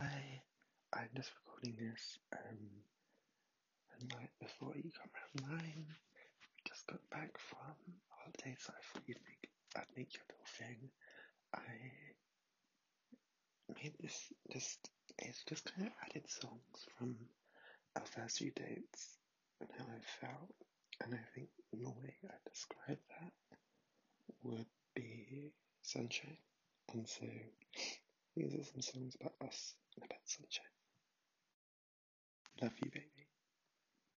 Hi, I'm just recording this um the night before you come around nine. We just got back from holiday, so I thought you'd make I'd make your little thing. I made this just it's just kind of added songs from our first few dates and how I felt, and I think the way I describe that would be sunshine, and so these are some songs about us and about sunshine. Love you, baby.